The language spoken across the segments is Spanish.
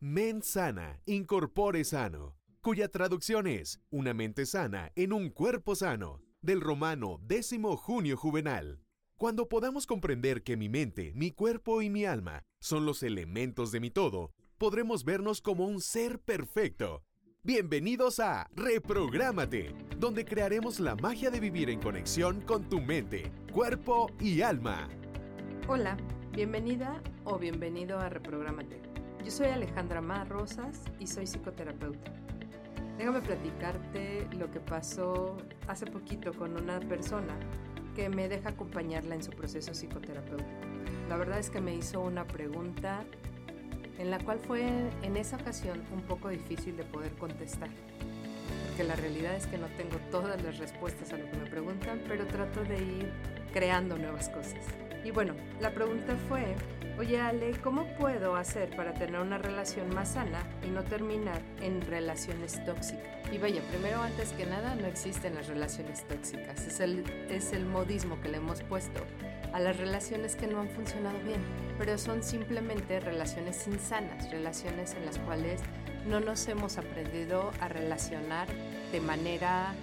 Men sana, incorpore sano, cuya traducción es una mente sana en un cuerpo sano, del romano décimo junio juvenal. Cuando podamos comprender que mi mente, mi cuerpo y mi alma son los elementos de mi todo, podremos vernos como un ser perfecto. Bienvenidos a Reprográmate, donde crearemos la magia de vivir en conexión con tu mente, cuerpo y alma. Hola, bienvenida o bienvenido a Reprográmate. Yo soy Alejandra Mar Rosas y soy psicoterapeuta. Déjame platicarte lo que pasó hace poquito con una persona que me deja acompañarla en su proceso psicoterapéutico. La verdad es que me hizo una pregunta en la cual fue en esa ocasión un poco difícil de poder contestar. Porque la realidad es que no tengo todas las respuestas a lo que me preguntan, pero trato de ir creando nuevas cosas. Y bueno, la pregunta fue, oye Ale, ¿cómo puedo hacer para tener una relación más sana y no terminar en relaciones tóxicas? Y vaya, primero antes que nada, no existen las relaciones tóxicas, es el, es el modismo que le hemos puesto a las relaciones que no han funcionado bien, pero son simplemente relaciones insanas, relaciones en las cuales no nos hemos aprendido a relacionar de manera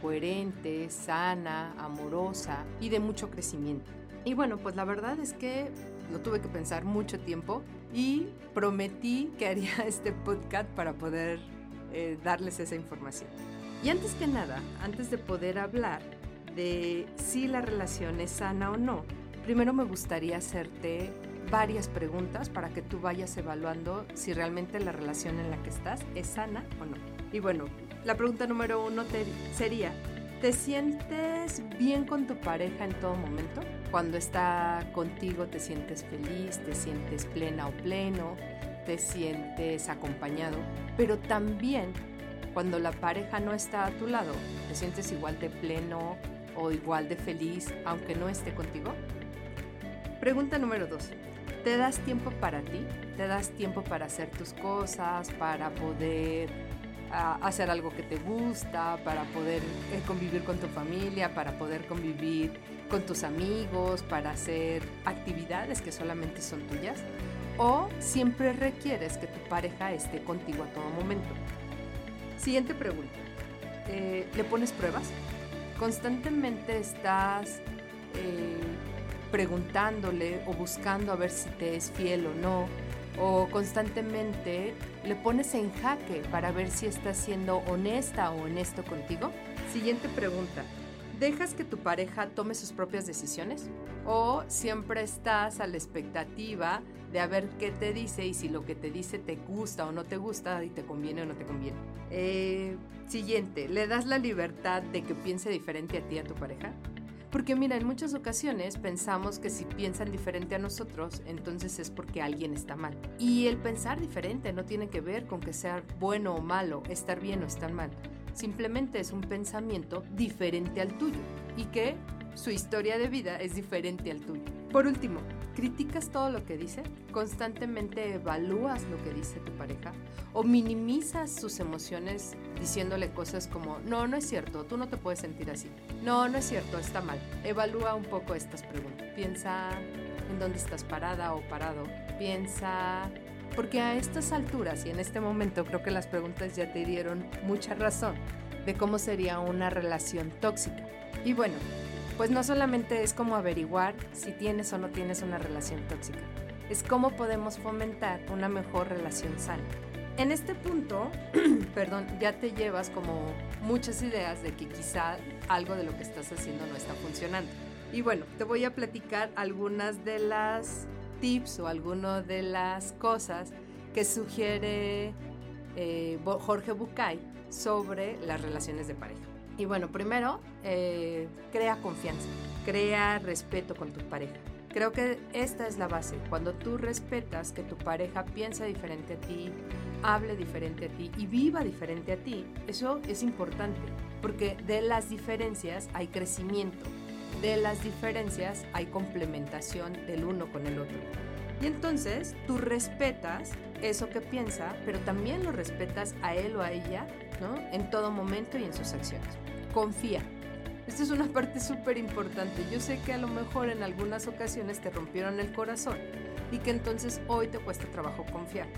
coherente, sana, amorosa y de mucho crecimiento. Y bueno, pues la verdad es que lo tuve que pensar mucho tiempo y prometí que haría este podcast para poder eh, darles esa información. Y antes que nada, antes de poder hablar de si la relación es sana o no, primero me gustaría hacerte varias preguntas para que tú vayas evaluando si realmente la relación en la que estás es sana o no. Y bueno, la pregunta número uno te sería, ¿te sientes bien con tu pareja en todo momento? Cuando está contigo te sientes feliz, te sientes plena o pleno, te sientes acompañado, pero también cuando la pareja no está a tu lado, te sientes igual de pleno o igual de feliz aunque no esté contigo. Pregunta número dos. ¿Te das tiempo para ti? ¿Te das tiempo para hacer tus cosas, para poder hacer algo que te gusta, para poder eh, convivir con tu familia, para poder convivir con tus amigos, para hacer actividades que solamente son tuyas? ¿O siempre requieres que tu pareja esté contigo a todo momento? Siguiente pregunta. Eh, ¿Le pones pruebas? ¿Constantemente estás eh, preguntándole o buscando a ver si te es fiel o no? ¿O constantemente le pones en jaque para ver si está siendo honesta o honesto contigo? Siguiente pregunta. ¿Dejas que tu pareja tome sus propias decisiones? ¿O siempre estás a la expectativa de a ver qué te dice y si lo que te dice te gusta o no te gusta y te conviene o no te conviene? Eh, siguiente, ¿le das la libertad de que piense diferente a ti a tu pareja? Porque mira, en muchas ocasiones pensamos que si piensan diferente a nosotros, entonces es porque alguien está mal. Y el pensar diferente no tiene que ver con que sea bueno o malo, estar bien o estar mal. Simplemente es un pensamiento diferente al tuyo y que su historia de vida es diferente al tuyo. Por último, ¿criticas todo lo que dice? ¿Constantemente evalúas lo que dice tu pareja? ¿O minimizas sus emociones diciéndole cosas como, no, no es cierto, tú no te puedes sentir así? No, no es cierto, está mal. Evalúa un poco estas preguntas. Piensa en dónde estás parada o parado. Piensa porque a estas alturas y en este momento creo que las preguntas ya te dieron mucha razón de cómo sería una relación tóxica. Y bueno, pues no solamente es como averiguar si tienes o no tienes una relación tóxica, es cómo podemos fomentar una mejor relación sana. En este punto, perdón, ya te llevas como muchas ideas de que quizá algo de lo que estás haciendo no está funcionando. Y bueno, te voy a platicar algunas de las tips o algunas de las cosas que sugiere eh, Jorge Bucay sobre las relaciones de pareja. Y bueno, primero, eh, crea confianza, crea respeto con tu pareja. Creo que esta es la base. Cuando tú respetas que tu pareja piensa diferente a ti, hable diferente a ti y viva diferente a ti, eso es importante, porque de las diferencias hay crecimiento, de las diferencias hay complementación del uno con el otro. Y entonces tú respetas eso que piensa, pero también lo respetas a él o a ella, ¿no? En todo momento y en sus acciones. Confía. Esta es una parte súper importante. Yo sé que a lo mejor en algunas ocasiones te rompieron el corazón y que entonces hoy te cuesta trabajo confiar.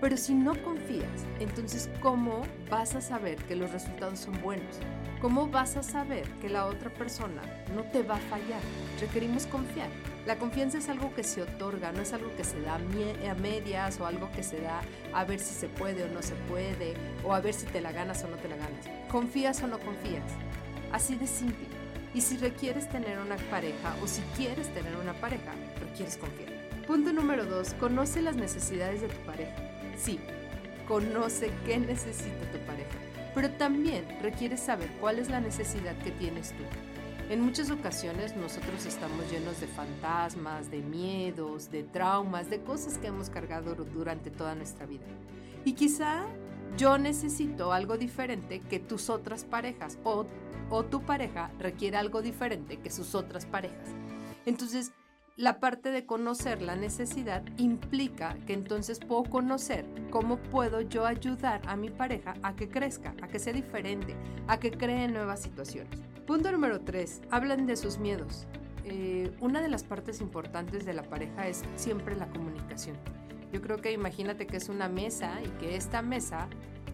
Pero si no confías, entonces ¿cómo vas a saber que los resultados son buenos? ¿Cómo vas a saber que la otra persona no te va a fallar? Requerimos confiar. La confianza es algo que se otorga, no es algo que se da a medias o algo que se da a ver si se puede o no se puede, o a ver si te la ganas o no te la ganas. ¿Confías o no confías? Así de simple. Y si requieres tener una pareja o si quieres tener una pareja, requieres confiar. Punto número dos, conoce las necesidades de tu pareja. Sí, conoce qué necesita tu pareja, pero también requieres saber cuál es la necesidad que tienes tú. En muchas ocasiones nosotros estamos llenos de fantasmas, de miedos, de traumas, de cosas que hemos cargado durante toda nuestra vida. Y quizá yo necesito algo diferente que tus otras parejas o, tu pareja requiere algo diferente que sus otras parejas. Entonces, la parte de conocer la necesidad implica que entonces puedo conocer cómo puedo yo ayudar a mi pareja a que crezca, a que sea diferente, a que cree nuevas situaciones. Punto número 3. Hablan de sus miedos. Eh, una de las partes importantes de la pareja es siempre la comunicación. Yo creo que imagínate que es una mesa y que esta mesa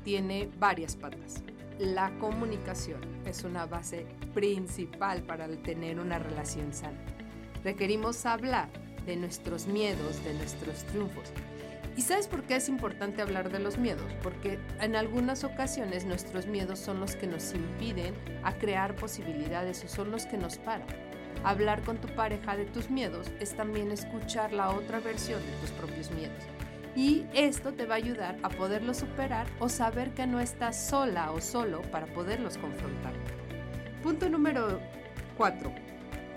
tiene varias patas. La comunicación es una base principal para tener una relación sana requerimos hablar de nuestros miedos, de nuestros triunfos. ¿Y sabes por qué es importante hablar de los miedos? Porque en algunas ocasiones nuestros miedos son los que nos impiden a crear posibilidades o son los que nos paran. Hablar con tu pareja de tus miedos es también escuchar la otra versión de tus propios miedos. Y esto te va a ayudar a poderlos superar o saber que no estás sola o solo para poderlos confrontar. Punto número 4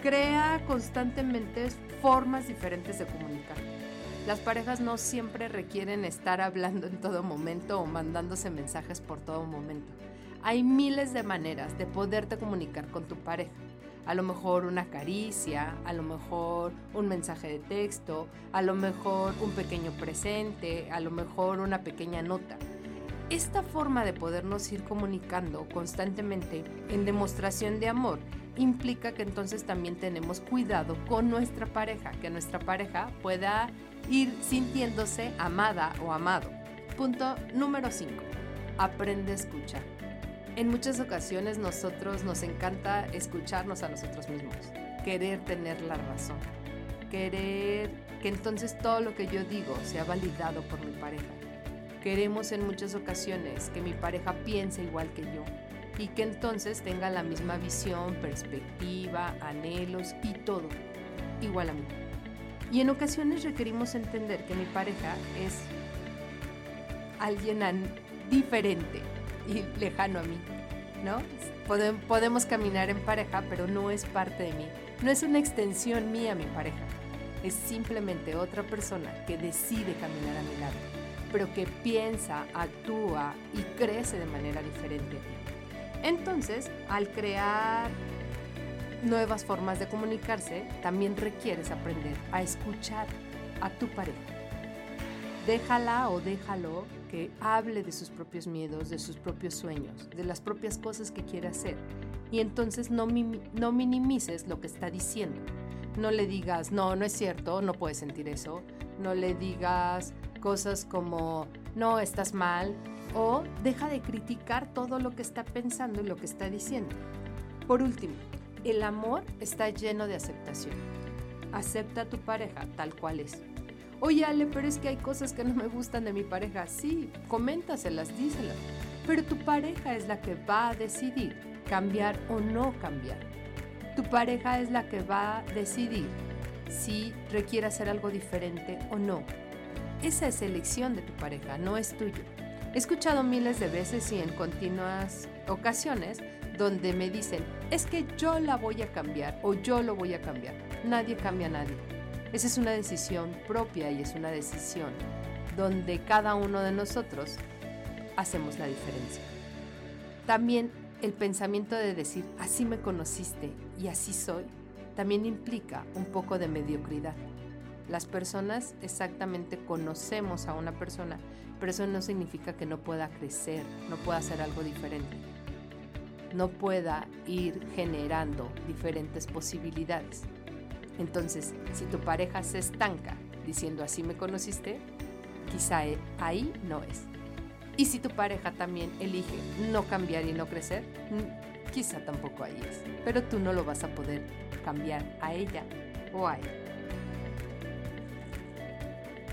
crea constantemente formas diferentes de comunicar. Las parejas no siempre requieren estar hablando en todo momento o mandándose mensajes por todo momento. Hay miles de maneras de poderte comunicar con tu pareja. A lo mejor una caricia, a lo mejor un mensaje de texto, a lo mejor un pequeño presente, a lo mejor una pequeña nota. Esta forma de podernos ir comunicando constantemente en demostración de amor implica que entonces también tenemos cuidado con nuestra pareja, que nuestra pareja pueda ir sintiéndose amada o amado. Punto número 5. Aprende a escuchar. En muchas ocasiones nosotros nos encanta escucharnos a nosotros mismos, querer tener la razón, querer que entonces todo lo que yo digo sea validado por mi pareja. Queremos en muchas ocasiones que mi pareja piense igual que yo, y que entonces tenga la misma visión, perspectiva, anhelos y todo igual a mí. Y en ocasiones requerimos entender que mi pareja es alguien diferente y lejano a mí, ¿no? Podemos caminar en pareja, pero no es parte de mí. No es una extensión mía mi pareja. Es simplemente otra persona que decide caminar a mi lado, pero que piensa, actúa y crece de manera diferente entonces, al crear nuevas formas de comunicarse, también requieres aprender a escuchar a tu pareja. Déjala o déjalo que hable de sus propios miedos, de sus propios sueños, de las propias cosas que quiere hacer. Y entonces no, no minimices lo que está diciendo. No le digas, no, no es cierto, no puedes sentir eso. No le digas cosas como, no, estás mal, o deja de criticar todo lo que está pensando y lo que está diciendo. Por último, el amor está lleno de aceptación. Acepta a tu pareja tal cual es. Oye, Ale, pero es que hay cosas que no me gustan de mi pareja. Sí, coméntaselas, díselas. Pero tu pareja es la que va a decidir cambiar o no cambiar. Tu pareja es la que va a decidir si requiere hacer algo diferente o no. Esa es elección de tu pareja, no es tuyo. He escuchado miles de veces y en continuas ocasiones donde me dicen, es que yo la voy a cambiar o yo lo voy a cambiar. Nadie cambia a nadie. Esa es una decisión propia y es una decisión donde cada uno de nosotros hacemos la diferencia. También el pensamiento de decir, así me conociste y así soy, también implica un poco de mediocridad. Las personas exactamente conocemos a una persona pero eso no significa que no pueda crecer, no pueda hacer algo diferente, no pueda ir generando diferentes posibilidades. Entonces, si tu pareja se estanca diciendo así me conociste, quizá e, ahí no es. Y si tu pareja también elige no cambiar y no crecer, quizá tampoco ahí es. Pero tú no lo vas a poder cambiar a ella o a él.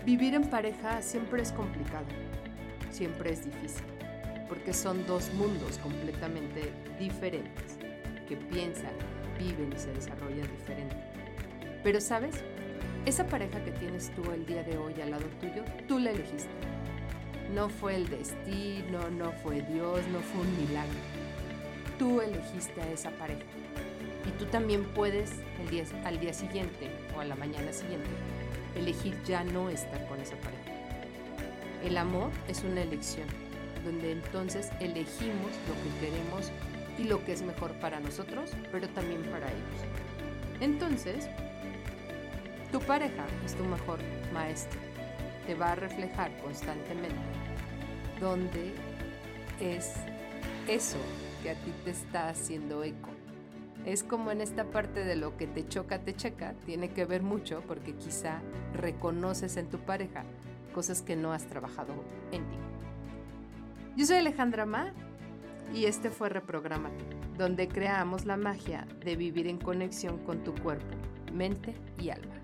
Vivir en pareja siempre es complicado, siempre es difícil, porque son dos mundos completamente diferentes, que piensan, viven y se desarrollan diferente. Pero sabes, esa pareja que tienes tú el día de hoy al lado tuyo, tú la elegiste. No fue el destino, no fue Dios, no fue un milagro. Tú elegiste a esa pareja. Y tú también puedes el día, al día siguiente o a la mañana siguiente elegir ya no estar con esa pareja. El amor es una elección, donde entonces elegimos lo que queremos y lo que es mejor para nosotros, pero también para ellos. Entonces, tu pareja es tu mejor maestro. Te va a reflejar constantemente donde es eso que a ti te está haciendo eco es como en esta parte de lo que te choca, te checa, tiene que ver mucho porque quizá reconoces en tu pareja cosas que no has trabajado en ti. Yo soy Alejandra Ma y este fue Reprogramate, donde creamos la magia de vivir en conexión con tu cuerpo, mente y alma.